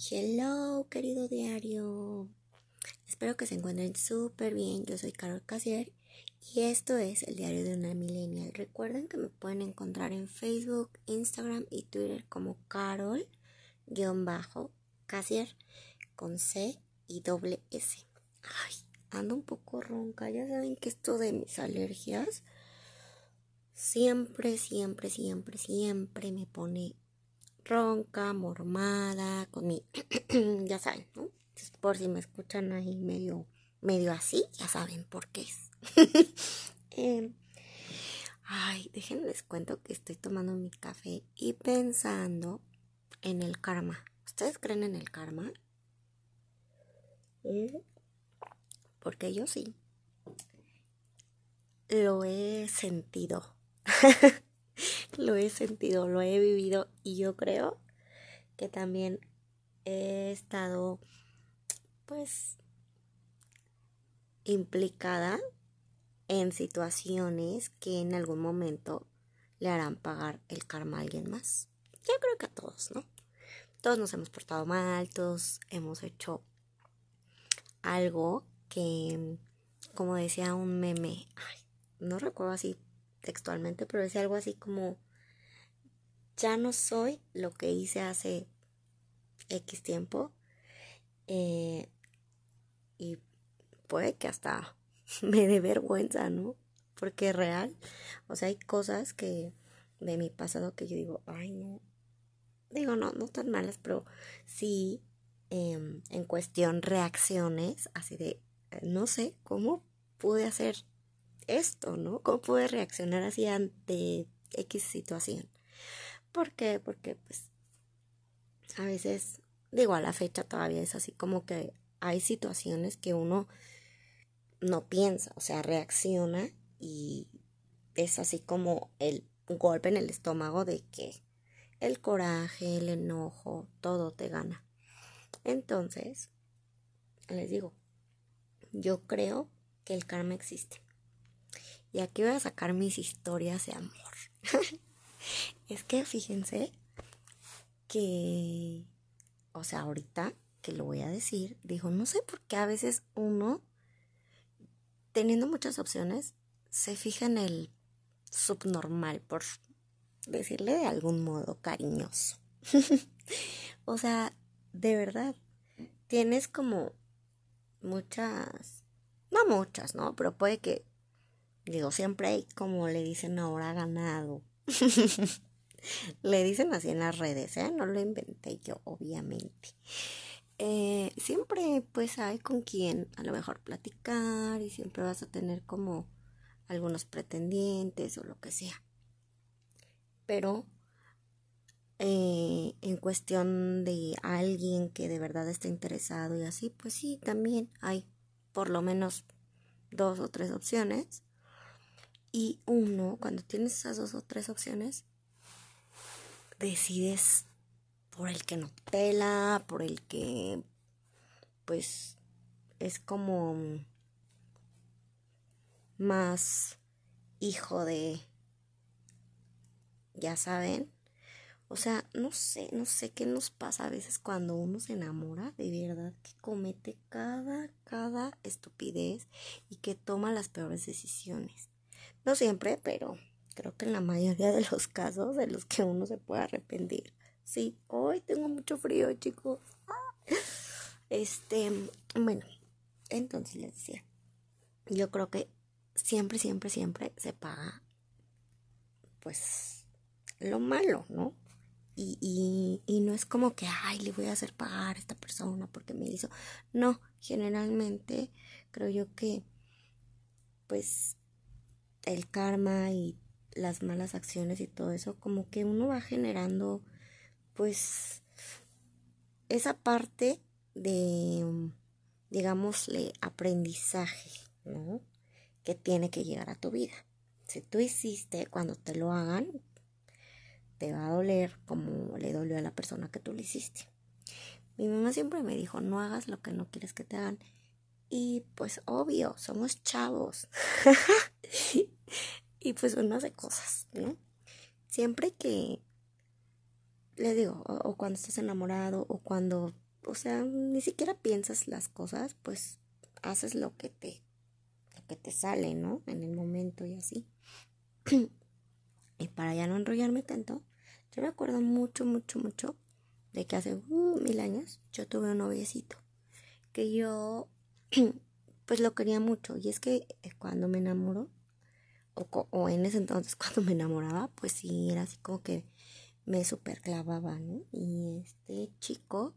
Hello, querido diario. Espero que se encuentren súper bien. Yo soy Carol Casier y esto es el diario de una millennial. Recuerden que me pueden encontrar en Facebook, Instagram y Twitter como Carol-Casier con C y doble S. Ay, ando un poco ronca. Ya saben que esto de mis alergias siempre, siempre, siempre, siempre me pone ronca, mormada, con mi, ya saben, ¿no? Por si me escuchan ahí medio, medio así, ya saben por qué es. Em, ay, déjenles cuento que estoy tomando mi café y pensando en el karma. ¿Ustedes creen en el karma? ¿Eh? Porque yo sí. Lo he sentido. lo he sentido, lo he vivido y yo creo que también he estado pues implicada en situaciones que en algún momento le harán pagar el karma a alguien más. Yo creo que a todos, ¿no? Todos nos hemos portado mal, todos hemos hecho algo que, como decía un meme, no recuerdo así textualmente, pero decía algo así como, ya no soy lo que hice hace X tiempo. Eh, y puede que hasta me dé vergüenza, ¿no? Porque es real. O sea, hay cosas que de mi pasado que yo digo, ay, no. Digo, no, no tan malas, pero sí em, en cuestión reacciones, así de, no sé cómo pude hacer esto, ¿no? ¿Cómo pude reaccionar así ante X situación? ¿Por qué? Porque pues a veces, digo, a la fecha todavía es así como que hay situaciones que uno no piensa, o sea, reacciona y es así como el golpe en el estómago de que el coraje, el enojo, todo te gana. Entonces, les digo, yo creo que el karma existe. Y aquí voy a sacar mis historias de amor. es que fíjense que, o sea, ahorita que lo voy a decir, dijo, no sé por qué a veces uno, teniendo muchas opciones, se fija en el subnormal, por decirle de algún modo cariñoso. o sea, de verdad, tienes como muchas, no muchas, ¿no? Pero puede que Digo, siempre hay, como le dicen ahora, ganado. le dicen así en las redes, ¿eh? No lo inventé yo, obviamente. Eh, siempre pues hay con quien a lo mejor platicar y siempre vas a tener como algunos pretendientes o lo que sea. Pero eh, en cuestión de alguien que de verdad está interesado y así, pues sí, también hay por lo menos dos o tres opciones y uno, cuando tienes esas dos o tres opciones, decides por el que no tela, por el que, pues, es como más hijo de, ya saben. O sea, no sé, no sé qué nos pasa a veces cuando uno se enamora, de verdad, que comete cada, cada estupidez y que toma las peores decisiones. No siempre, pero creo que en la mayoría de los casos de los que uno se puede arrepentir. Sí, hoy tengo mucho frío, chicos. Este, bueno, entonces les decía, yo creo que siempre, siempre, siempre se paga, pues, lo malo, ¿no? Y, y, y no es como que, ay, le voy a hacer pagar a esta persona porque me hizo. No, generalmente creo yo que, pues, el karma y las malas acciones y todo eso, como que uno va generando pues esa parte de, digámosle, aprendizaje, ¿no? Que tiene que llegar a tu vida. Si tú hiciste, cuando te lo hagan, te va a doler como le dolió a la persona que tú le hiciste. Mi mamá siempre me dijo, no hagas lo que no quieres que te hagan. Y pues obvio, somos chavos. y pues uno hace cosas, ¿no? Siempre que, le digo, o, cuando estás enamorado, o cuando o sea, ni siquiera piensas las cosas, pues haces lo que te, lo que te sale, ¿no? En el momento y así. y para ya no enrollarme tanto, yo me acuerdo mucho, mucho, mucho de que hace uh, mil años yo tuve un noviecito que yo pues lo quería mucho y es que eh, cuando me enamoró o, en ese entonces cuando me enamoraba pues sí era así como que me super clavaba, ¿no? Y este chico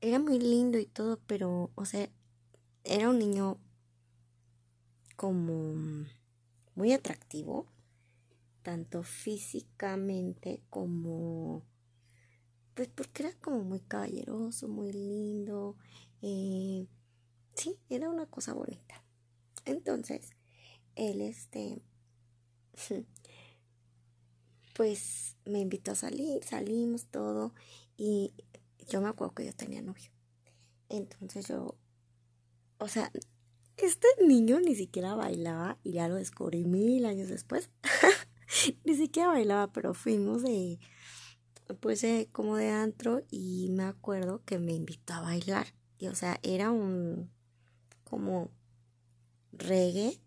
era muy lindo y todo, pero, o sea, era un niño como muy atractivo, tanto físicamente como, pues porque era como muy caballeroso, muy lindo, eh, sí, era una cosa bonita. Entonces, él, este, pues me invitó a salir, salimos todo y yo me acuerdo que yo tenía novio. Entonces yo, o sea, este niño ni siquiera bailaba y ya lo descubrí mil años después. ni siquiera bailaba, pero fuimos de, pues como de antro y me acuerdo que me invitó a bailar. Y o sea, era un, como reggae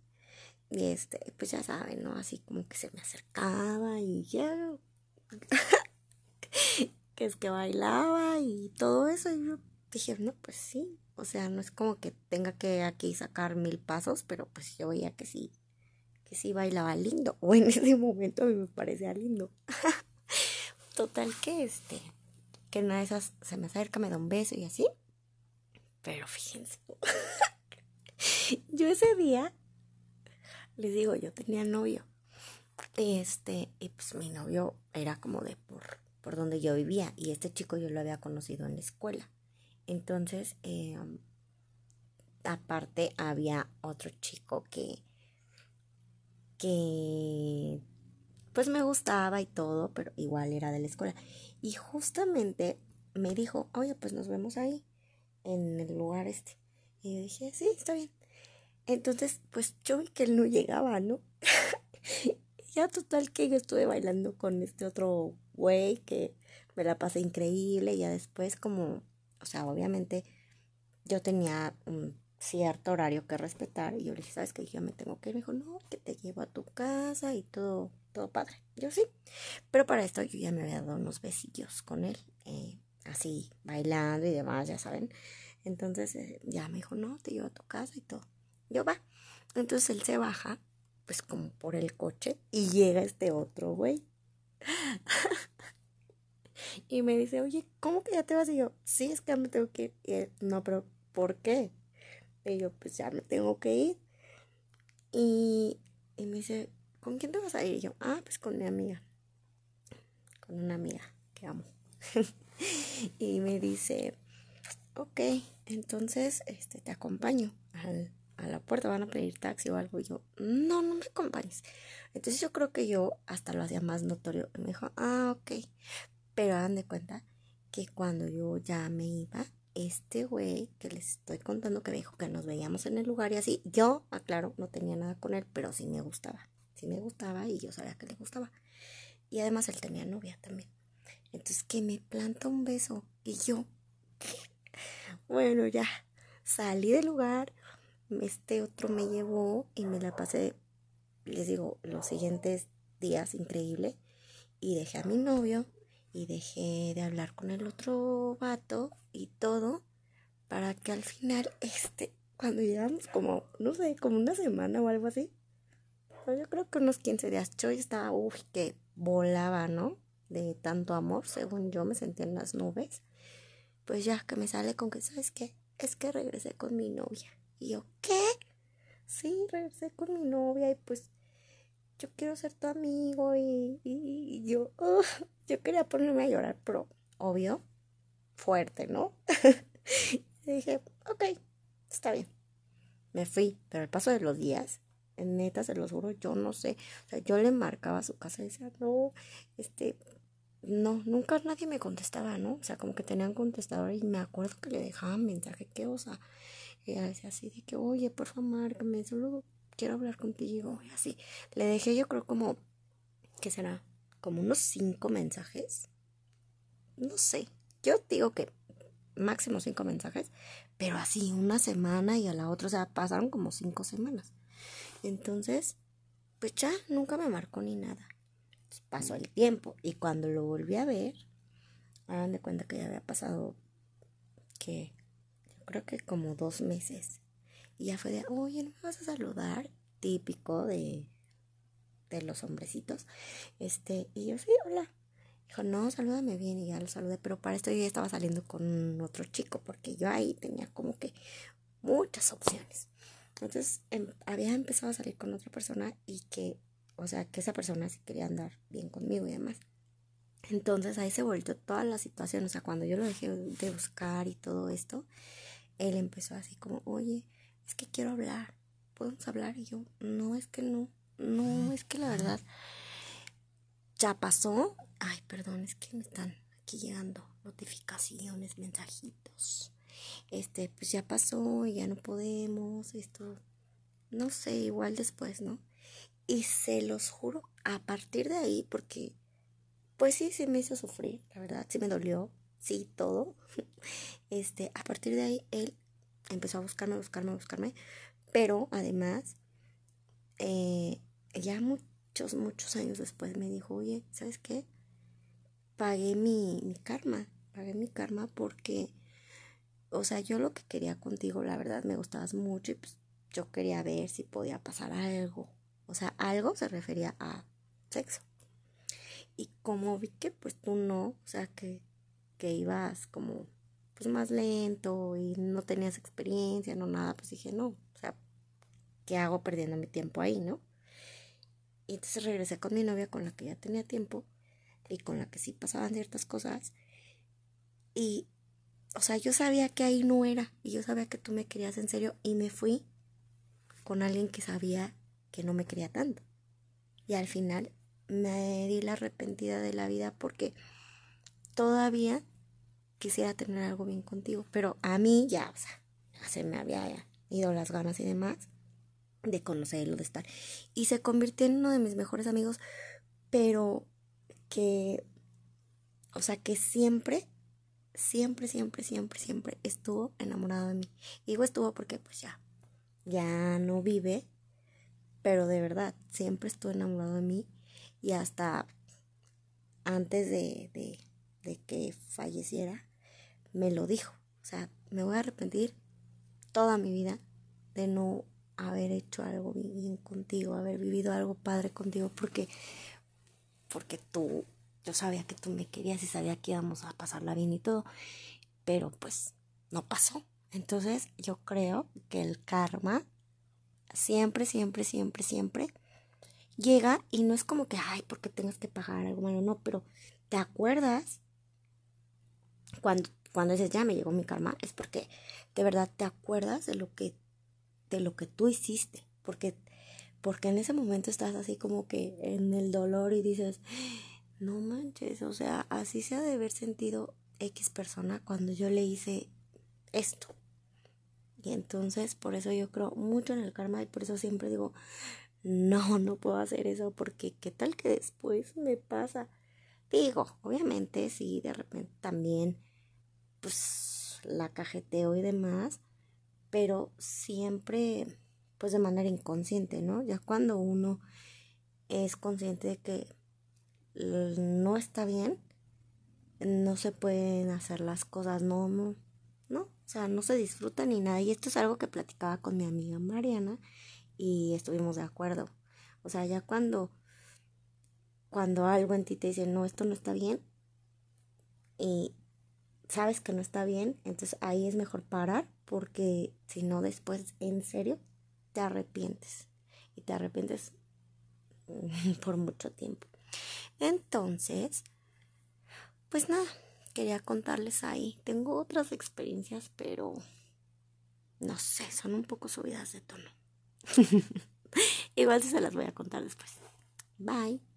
y este, pues ya saben, ¿no? Así como que se me acercaba y ya. que es que bailaba y todo eso. Y yo dije, no, pues sí. O sea, no es como que tenga que aquí sacar mil pasos, pero pues yo veía que sí, que sí bailaba lindo. O en ese momento me parecía lindo. Total que este, que una de esas se me acerca, me da un beso y así. Pero fíjense. yo ese día les digo, yo tenía novio. Este, y pues mi novio era como de por, por donde yo vivía. Y este chico yo lo había conocido en la escuela. Entonces, em, aparte había otro chico que, que, pues me gustaba y todo, pero igual era de la escuela. Y justamente me dijo, oye, pues nos vemos ahí, en el lugar este. Y yo dije, sí, está bien. Entonces, pues yo vi que él no llegaba, ¿no? ya total que yo estuve bailando con este otro güey que me la pasé increíble. Y ya después como, o sea, obviamente yo tenía un cierto horario que respetar. Y yo le dije, ¿sabes qué? Yo me tengo que ir. Me dijo, no, que te llevo a tu casa y todo, todo padre. Yo sí. Pero para esto yo ya me había dado unos besillos con él. Eh, así, bailando y demás, ya saben. Entonces eh, ya me dijo, no, te llevo a tu casa y todo. Yo va. Entonces él se baja, pues como por el coche, y llega este otro güey. y me dice, oye, ¿cómo que ya te vas? Y yo, sí, es que ya me tengo que ir. no, pero ¿por qué? Y yo, pues ya me tengo que ir. Y, y me dice, ¿con quién te vas a ir? Y yo, ah, pues con mi amiga. Con una amiga que amo. y me dice, ok, entonces este, te acompaño al, a la puerta, van a pedir taxi o algo. Y yo, no, no me acompañes. Entonces yo creo que yo hasta lo hacía más notorio. Y me dijo, ah, ok. Pero hagan de cuenta que cuando yo ya me iba, este güey que les estoy contando que me dijo que nos veíamos en el lugar y así, yo, aclaro, no tenía nada con él, pero sí me gustaba. Sí me gustaba y yo sabía que le gustaba. Y además él tenía novia también. Entonces que me planta un beso y yo, bueno, ya salí del lugar, este otro me llevó y me la pasé, les digo, los siguientes días increíble. Y dejé a mi novio y dejé de hablar con el otro vato y todo para que al final, este, cuando llegamos como, no sé, como una semana o algo así, yo creo que unos 15 días, yo estaba, uff, que volaba, ¿no? De tanto amor, según yo me sentía en las nubes. Pues ya que me sale con que, ¿sabes qué? Es que regresé con mi novia. Y yo, ¿qué? Sí, regresé con mi novia y pues yo quiero ser tu amigo y, yo, yo quería ponerme a llorar, pero obvio, fuerte, ¿no? y dije, ok, está bien. Me fui, pero al paso de los días, neta, se los juro, yo no sé. O sea, yo le marcaba a su casa y decía, no, este, no, nunca nadie me contestaba, ¿no? O sea, como que tenían contestador y me acuerdo que le dejaban mensaje, qué osa. Y decía así de que, oye, por favor, márcame, solo quiero hablar contigo. Y así. Le dejé yo creo como, ¿qué será? Como unos cinco mensajes. No sé. Yo digo que máximo cinco mensajes, pero así una semana y a la otra, o sea, pasaron como cinco semanas. Entonces, pues ya nunca me marcó ni nada. Pasó el tiempo y cuando lo volví a ver, hagan de cuenta que ya había pasado que creo que como dos meses. Y ya fue de, oye, ¿no me vas a saludar? Típico de, de los hombrecitos. Este, y yo sí, hola. Dijo, no, salúdame bien y ya lo saludé, pero para esto yo ya estaba saliendo con otro chico porque yo ahí tenía como que muchas opciones. Entonces em, había empezado a salir con otra persona y que, o sea, que esa persona sí quería andar bien conmigo y demás. Entonces ahí se volvió toda la situación, o sea, cuando yo lo dejé de buscar y todo esto, él empezó así como, oye, es que quiero hablar, podemos hablar y yo, no, es que no, no, es que la verdad ya pasó. Ay, perdón, es que me están aquí llegando notificaciones, mensajitos. Este, pues ya pasó, ya no podemos, esto, no sé, igual después, ¿no? Y se los juro, a partir de ahí, porque, pues sí, sí me hizo sufrir, la verdad, sí me dolió, sí, todo. Este, a partir de ahí, él empezó a buscarme, buscarme, buscarme, pero además, eh, ya muchos, muchos años después me dijo, oye, ¿sabes qué? Pagué mi, mi karma, pagué mi karma porque, o sea, yo lo que quería contigo, la verdad, me gustabas mucho y pues yo quería ver si podía pasar algo. O sea, algo se refería a sexo. Y como vi que pues tú no, o sea, que, que ibas como pues más lento y no tenías experiencia, no nada, pues dije, no, o sea, ¿qué hago perdiendo mi tiempo ahí, no? Y entonces regresé con mi novia con la que ya tenía tiempo y con la que sí pasaban ciertas cosas. Y, o sea, yo sabía que ahí no era y yo sabía que tú me querías en serio y me fui con alguien que sabía que no me quería tanto. Y al final me di la arrepentida de la vida porque todavía quisiera tener algo bien contigo. Pero a mí ya, o sea, ya se me había ido las ganas y demás de conocerlo, de estar. Y se convirtió en uno de mis mejores amigos, pero que, o sea, que siempre, siempre, siempre, siempre, siempre estuvo enamorado de mí. Digo estuvo porque pues ya, ya no vive, pero de verdad, siempre estuvo enamorado de mí y hasta antes de, de que falleciera, me lo dijo. O sea, me voy a arrepentir toda mi vida de no haber hecho algo bien contigo, haber vivido algo padre contigo, porque, porque tú, yo sabía que tú me querías y sabía que íbamos a pasarla bien y todo, pero pues no pasó. Entonces yo creo que el karma siempre, siempre, siempre, siempre llega y no es como que, ay, porque tengas que pagar algo malo, no, pero te acuerdas cuando, cuando dices, ya me llegó mi karma, es porque de verdad te acuerdas de lo que de lo que tú hiciste, porque, porque en ese momento estás así como que en el dolor y dices, no manches, o sea, así se ha de haber sentido X persona cuando yo le hice esto. Y entonces por eso yo creo mucho en el karma y por eso siempre digo, no, no puedo hacer eso porque qué tal que después me pasa. Digo, obviamente si de repente también pues la cajeteo y demás, pero siempre pues de manera inconsciente, ¿no? Ya cuando uno es consciente de que no está bien, no se pueden hacer las cosas, no, no, no, o sea, no se disfruta ni nada. Y esto es algo que platicaba con mi amiga Mariana y estuvimos de acuerdo. O sea, ya cuando, cuando algo en ti te dice, no, esto no está bien, y sabes que no está bien, entonces ahí es mejor parar porque si no después en serio te arrepientes y te arrepientes por mucho tiempo. Entonces, pues nada, quería contarles ahí. Tengo otras experiencias, pero no sé, son un poco subidas de tono. Igual se las voy a contar después. Bye.